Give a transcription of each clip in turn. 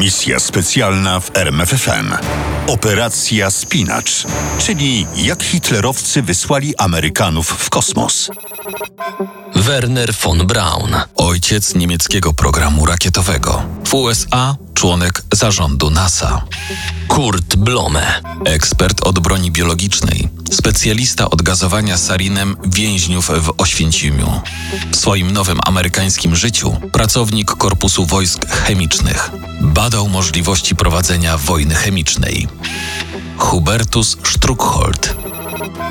Misja specjalna w RMFFM. Operacja Spinacz, czyli jak hitlerowcy wysłali Amerykanów w kosmos. Werner von Braun, ojciec niemieckiego programu rakietowego. W USA członek zarządu NASA. Kurt Blome, ekspert od broni biologicznej, specjalista od gazowania sarinem więźniów w Oświęcimiu. W swoim nowym amerykańskim życiu pracownik Korpusu Wojsk Chemicznych. Badał możliwości prowadzenia wojny chemicznej. Hubertus Struckhold.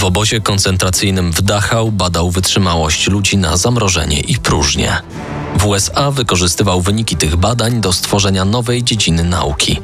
W obozie koncentracyjnym w Dachau badał wytrzymałość ludzi na zamrożenie i próżnię. W USA wykorzystywał wyniki tych badań do stworzenia nowej dziedziny nauki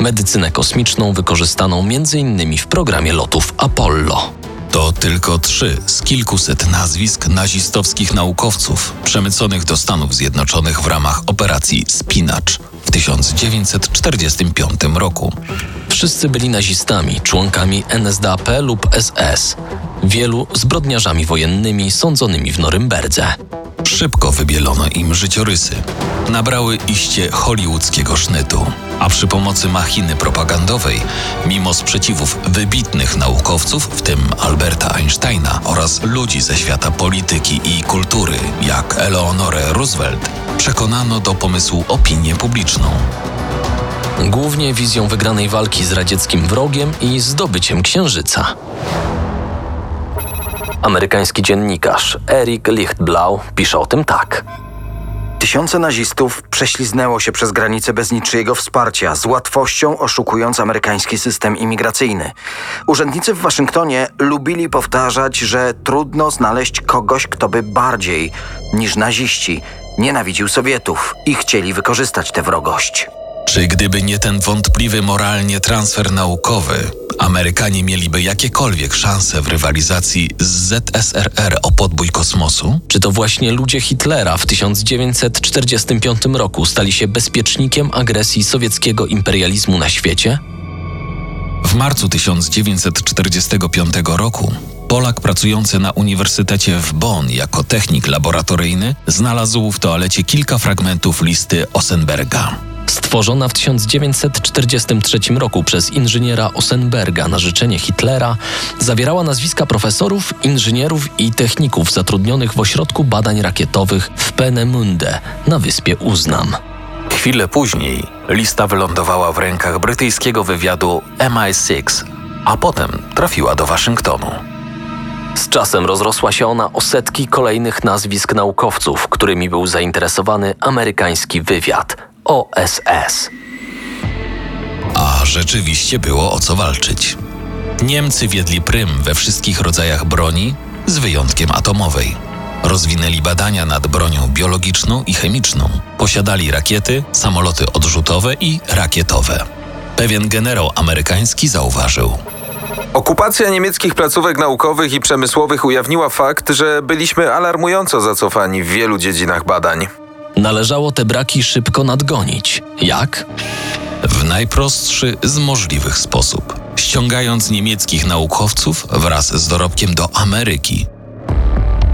medycynę kosmiczną wykorzystaną m.in. w programie lotów Apollo. To tylko trzy z kilkuset nazwisk nazistowskich naukowców przemyconych do Stanów Zjednoczonych w ramach operacji Spinacz w 1945 roku. Wszyscy byli nazistami, członkami NSDAP lub SS, wielu zbrodniarzami wojennymi sądzonymi w Norymberdze. Szybko wybielono im życiorysy. Nabrały iście hollywoodzkiego sznytu, a przy pomocy machiny propagandowej, mimo sprzeciwów wybitnych naukowców, w tym Alberta Einsteina oraz ludzi ze świata polityki i kultury, jak Eleonore Roosevelt, przekonano do pomysłu opinię publiczną. Głównie wizją wygranej walki z radzieckim wrogiem i zdobyciem księżyca. Amerykański dziennikarz Eric Lichtblau pisze o tym tak. Tysiące nazistów prześliznęło się przez granicę bez niczyjego wsparcia, z łatwością oszukując amerykański system imigracyjny. Urzędnicy w Waszyngtonie lubili powtarzać, że trudno znaleźć kogoś, kto by bardziej niż naziści nienawidził Sowietów i chcieli wykorzystać tę wrogość. Czy gdyby nie ten wątpliwy moralnie transfer naukowy, Amerykanie mieliby jakiekolwiek szanse w rywalizacji z ZSRR o podbój kosmosu? Czy to właśnie ludzie Hitlera w 1945 roku stali się bezpiecznikiem agresji sowieckiego imperializmu na świecie? W marcu 1945 roku Polak pracujący na uniwersytecie w Bonn jako technik laboratoryjny znalazł w toalecie kilka fragmentów listy Osenberga. Stworzona w 1943 roku przez inżyniera Osenberga na życzenie Hitlera, zawierała nazwiska profesorów, inżynierów i techników zatrudnionych w ośrodku badań rakietowych w Penemunde na wyspie Uznam. Chwilę później lista wylądowała w rękach brytyjskiego wywiadu MI6, a potem trafiła do Waszyngtonu. Z czasem rozrosła się ona o setki kolejnych nazwisk naukowców, którymi był zainteresowany amerykański wywiad – OSS. A rzeczywiście było o co walczyć. Niemcy wiedli prym we wszystkich rodzajach broni, z wyjątkiem atomowej. Rozwinęli badania nad bronią biologiczną i chemiczną. Posiadali rakiety, samoloty odrzutowe i rakietowe. Pewien generał amerykański zauważył: Okupacja niemieckich placówek naukowych i przemysłowych ujawniła fakt, że byliśmy alarmująco zacofani w wielu dziedzinach badań. Należało te braki szybko nadgonić. Jak? W najprostszy z możliwych sposób, ściągając niemieckich naukowców wraz z dorobkiem do Ameryki.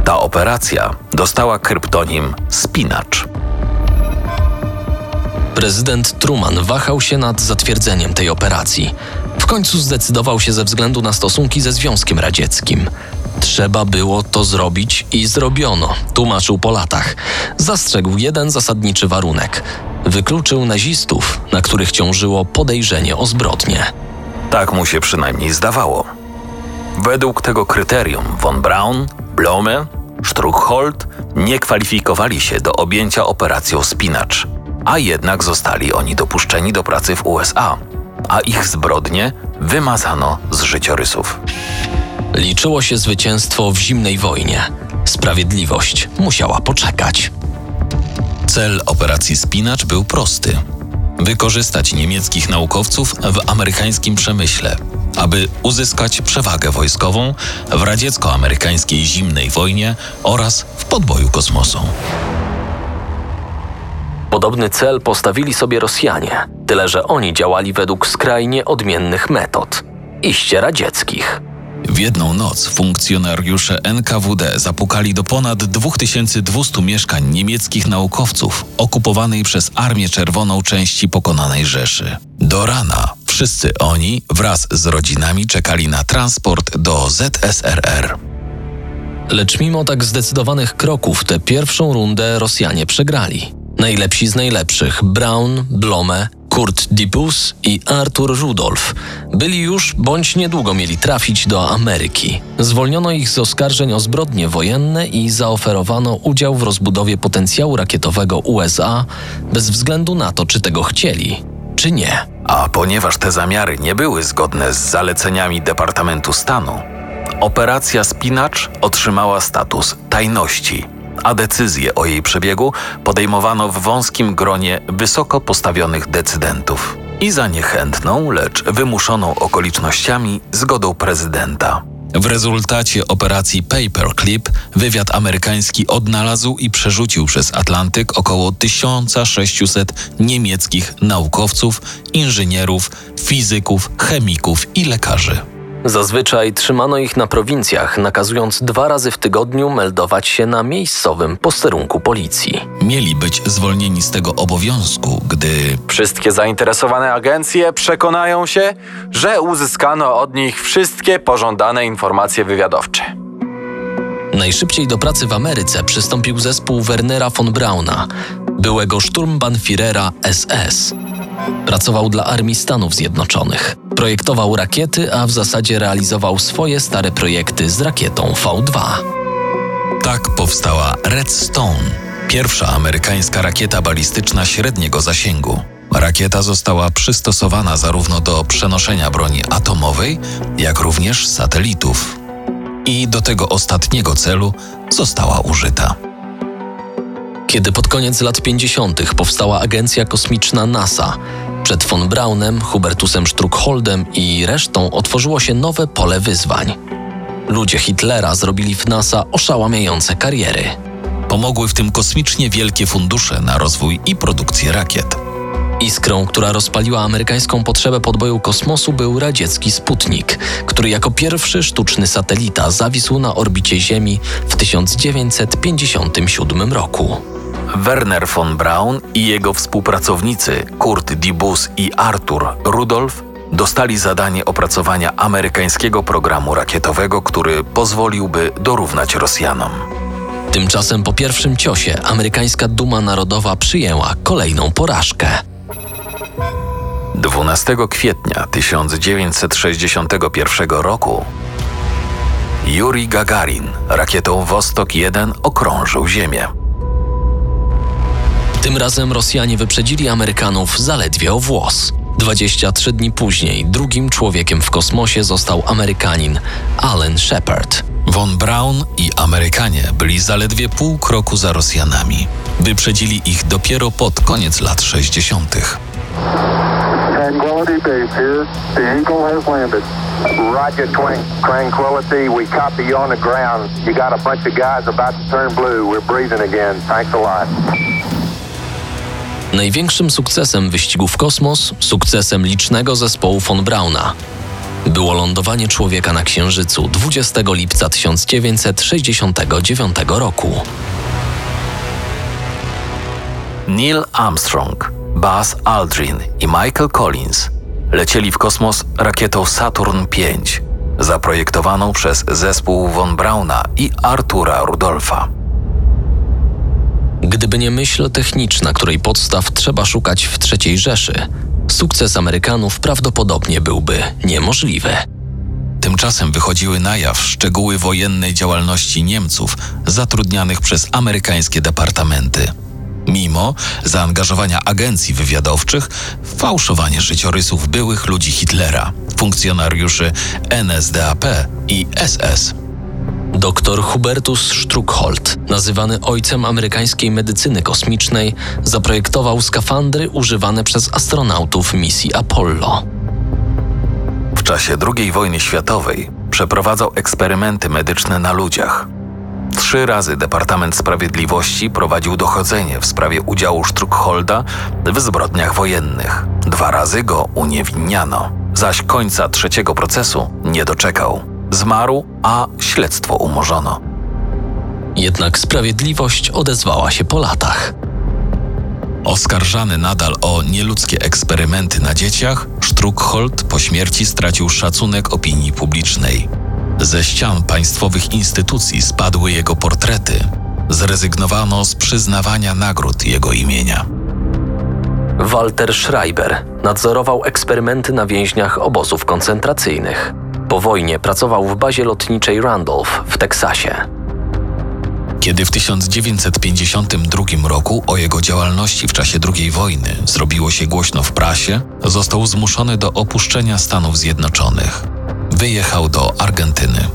Ta operacja dostała kryptonim Spinacz. Prezydent Truman wahał się nad zatwierdzeniem tej operacji. W końcu zdecydował się ze względu na stosunki ze Związkiem Radzieckim. Trzeba było to zrobić i zrobiono, tłumaczył po latach. Zastrzegł jeden zasadniczy warunek. Wykluczył nazistów, na których ciążyło podejrzenie o zbrodnię. Tak mu się przynajmniej zdawało. Według tego kryterium von Braun, Blome, Struckhold nie kwalifikowali się do objęcia operacją Spinacz, a jednak zostali oni dopuszczeni do pracy w USA, a ich zbrodnie wymazano z życiorysów. Liczyło się zwycięstwo w zimnej wojnie. Sprawiedliwość musiała poczekać. Cel operacji Spinacz był prosty: wykorzystać niemieckich naukowców w amerykańskim przemyśle, aby uzyskać przewagę wojskową w radziecko-amerykańskiej zimnej wojnie oraz w podboju kosmosu. Podobny cel postawili sobie Rosjanie, tyle że oni działali według skrajnie odmiennych metod iście radzieckich. W jedną noc funkcjonariusze NKWD zapukali do ponad 2200 mieszkań niemieckich naukowców okupowanej przez Armię Czerwoną części pokonanej Rzeszy. Do rana wszyscy oni wraz z rodzinami czekali na transport do ZSRR. Lecz mimo tak zdecydowanych kroków, tę pierwszą rundę Rosjanie przegrali. Najlepsi z najlepszych Braun, Blome, Kurt Dibus i Arthur Rudolf byli już bądź niedługo mieli trafić do Ameryki. Zwolniono ich z oskarżeń o zbrodnie wojenne i zaoferowano udział w rozbudowie potencjału rakietowego USA bez względu na to, czy tego chcieli, czy nie. A ponieważ te zamiary nie były zgodne z zaleceniami Departamentu Stanu, operacja Spinacz otrzymała status tajności, a decyzje o jej przebiegu podejmowano w wąskim gronie wysoko postawionych decydentów i za niechętną, lecz wymuszoną okolicznościami zgodą prezydenta. W rezultacie operacji Paperclip wywiad amerykański odnalazł i przerzucił przez Atlantyk około 1600 niemieckich naukowców, inżynierów, fizyków, chemików i lekarzy. Zazwyczaj trzymano ich na prowincjach, nakazując dwa razy w tygodniu meldować się na miejscowym posterunku policji. Mieli być zwolnieni z tego obowiązku, gdy Wszystkie zainteresowane agencje przekonają się, że uzyskano od nich wszystkie pożądane informacje wywiadowcze. Najszybciej do pracy w Ameryce przystąpił zespół Wernera von Brauna, byłego szturmbannführera SS. Pracował dla Armii Stanów Zjednoczonych. Projektował rakiety, a w zasadzie realizował swoje stare projekty z rakietą V2. tak powstała Redstone, pierwsza amerykańska rakieta balistyczna średniego zasięgu. Rakieta została przystosowana zarówno do przenoszenia broni atomowej, jak również satelitów. I do tego ostatniego celu została użyta. Kiedy pod koniec lat 50. powstała agencja kosmiczna NASA, przed von Braunem, Hubertusem Struckholdem i resztą otworzyło się nowe pole wyzwań. Ludzie Hitlera zrobili w NASA oszałamiające kariery. Pomogły w tym kosmicznie wielkie fundusze na rozwój i produkcję rakiet. Iskrą, która rozpaliła amerykańską potrzebę podboju kosmosu, był radziecki Sputnik, który jako pierwszy sztuczny satelita zawisł na orbicie Ziemi w 1957 roku. Werner von Braun i jego współpracownicy Kurt Dibus i Arthur Rudolf dostali zadanie opracowania amerykańskiego programu rakietowego, który pozwoliłby dorównać Rosjanom. Tymczasem po pierwszym ciosie amerykańska Duma Narodowa przyjęła kolejną porażkę. 12 kwietnia 1961 roku Yuri Gagarin rakietą Wostok 1 okrążył Ziemię. Tym razem Rosjanie wyprzedzili Amerykanów zaledwie o włos. 23 dni później drugim człowiekiem w kosmosie został Amerykanin Alan Shepard. Von Braun i Amerykanie byli zaledwie pół kroku za Rosjanami. Wyprzedzili ich dopiero pod koniec lat 60. Tranquility Base here. The Eagle has landed. Roger, Twin- Tranquility. We copy you on the ground. You got a bunch of guys about to turn blue. We're breathing again. Thanks a lot. Największym sukcesem wyścigu w kosmos, sukcesem licznego zespołu von Brauna, było lądowanie człowieka na Księżycu 20 lipca 1969 roku. Neil Armstrong, Buzz Aldrin i Michael Collins lecieli w kosmos rakietą Saturn V, zaprojektowaną przez zespół von Brauna i Artura Rudolfa. Gdyby nie myśl techniczna, której podstaw trzeba szukać w III Rzeszy, sukces Amerykanów prawdopodobnie byłby niemożliwy. Tymczasem wychodziły na jaw szczegóły wojennej działalności Niemców zatrudnianych przez amerykańskie departamenty. Mimo zaangażowania agencji wywiadowczych w fałszowanie życiorysów byłych ludzi Hitlera, funkcjonariuszy NSDAP i SS. Dr Hubertus Struckhold, nazywany ojcem amerykańskiej medycyny kosmicznej, zaprojektował skafandry używane przez astronautów misji Apollo. W czasie II wojny światowej przeprowadzał eksperymenty medyczne na ludziach. Trzy razy Departament Sprawiedliwości prowadził dochodzenie w sprawie udziału Struckholda w zbrodniach wojennych. Dwa razy go uniewinniano, zaś końca trzeciego procesu nie doczekał. Zmarł, a śledztwo umorzono. Jednak sprawiedliwość odezwała się po latach. Oskarżany nadal o nieludzkie eksperymenty na dzieciach, Struckhold po śmierci stracił szacunek opinii publicznej. Ze ścian państwowych instytucji spadły jego portrety. Zrezygnowano z przyznawania nagród jego imienia. Walter Schreiber nadzorował eksperymenty na więźniach obozów koncentracyjnych. Po wojnie pracował w bazie lotniczej Randolph w Teksasie. Kiedy w 1952 roku o jego działalności w czasie II wojny zrobiło się głośno w prasie, został zmuszony do opuszczenia Stanów Zjednoczonych. Wyjechał do Argentyny.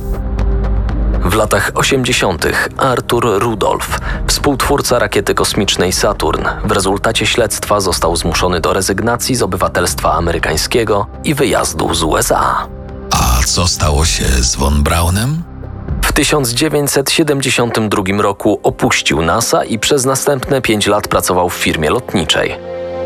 W latach 80. Arthur Rudolph, współtwórca rakiety kosmicznej Saturn, w rezultacie śledztwa został zmuszony do rezygnacji z obywatelstwa amerykańskiego i wyjazdu z USA. A co stało się z von Braunem? W 1972 roku opuścił NASA i przez następne pięć lat pracował w firmie lotniczej.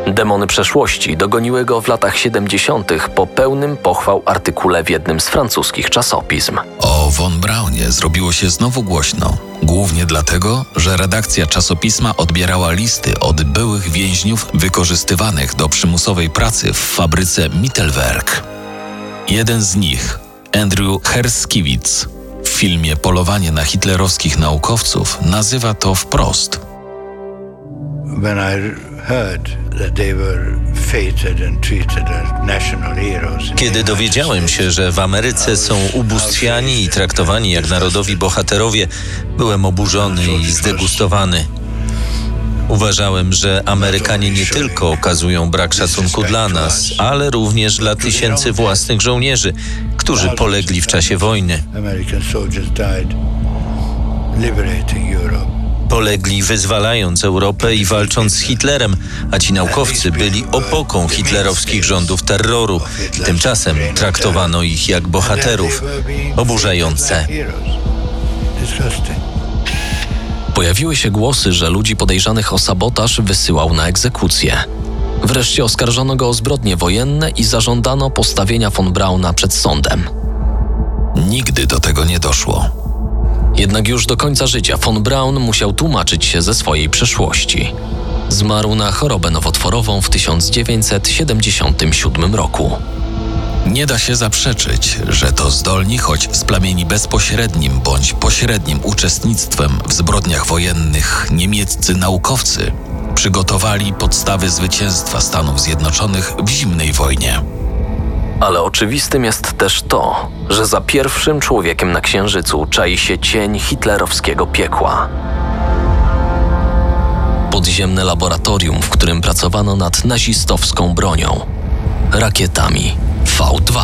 Demony przeszłości dogoniły go w latach 70. po pełnym pochwał artykule w jednym z francuskich czasopism. O von Braunie zrobiło się znowu głośno, głównie dlatego, że redakcja czasopisma odbierała listy od byłych więźniów wykorzystywanych do przymusowej pracy w fabryce Mittelwerk. Jeden z nich, Andrew Herskiewicz, w filmie Polowanie na hitlerowskich naukowców nazywa to wprost. When I heard that they were fated and treated as national heroes. Kiedy dowiedziałem się, że w Ameryce są ubóstwiani i traktowani jak narodowi bohaterowie, byłem oburzony i zdegustowany. Uważałem, że Amerykanie nie tylko okazują brak szacunku dla nas, ale również dla tysięcy własnych żołnierzy, którzy polegli w czasie wojny. Polegli wyzwalając Europę i walcząc z Hitlerem, a ci naukowcy byli opoką hitlerowskich rządów terroru. Tymczasem traktowano ich jak bohaterów. Oburzające. Disgusting. Pojawiły się głosy, że ludzi podejrzanych o sabotaż wysyłał na egzekucję. Wreszcie oskarżono go o zbrodnie wojenne i zażądano postawienia von Brauna przed sądem. Nigdy do tego nie doszło. Jednak już do końca życia von Braun musiał tłumaczyć się ze swojej przeszłości. Zmarł na chorobę nowotworową w 1977 roku. Nie da się zaprzeczyć, że to zdolni, choć splamieni bezpośrednim bądź pośrednim uczestnictwem w zbrodniach wojennych niemieccy naukowcy przygotowali podstawy zwycięstwa Stanów Zjednoczonych w zimnej wojnie. Ale oczywistym jest też to, że za pierwszym człowiekiem na Księżycu czai się cień hitlerowskiego piekła. Podziemne laboratorium, w którym pracowano nad nazistowską bronią rakietami V2.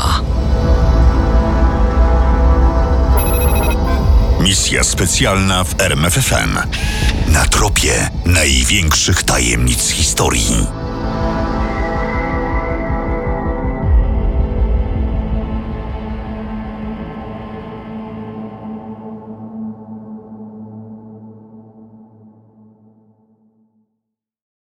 Misja specjalna w RMFFM. Na tropie największych tajemnic historii.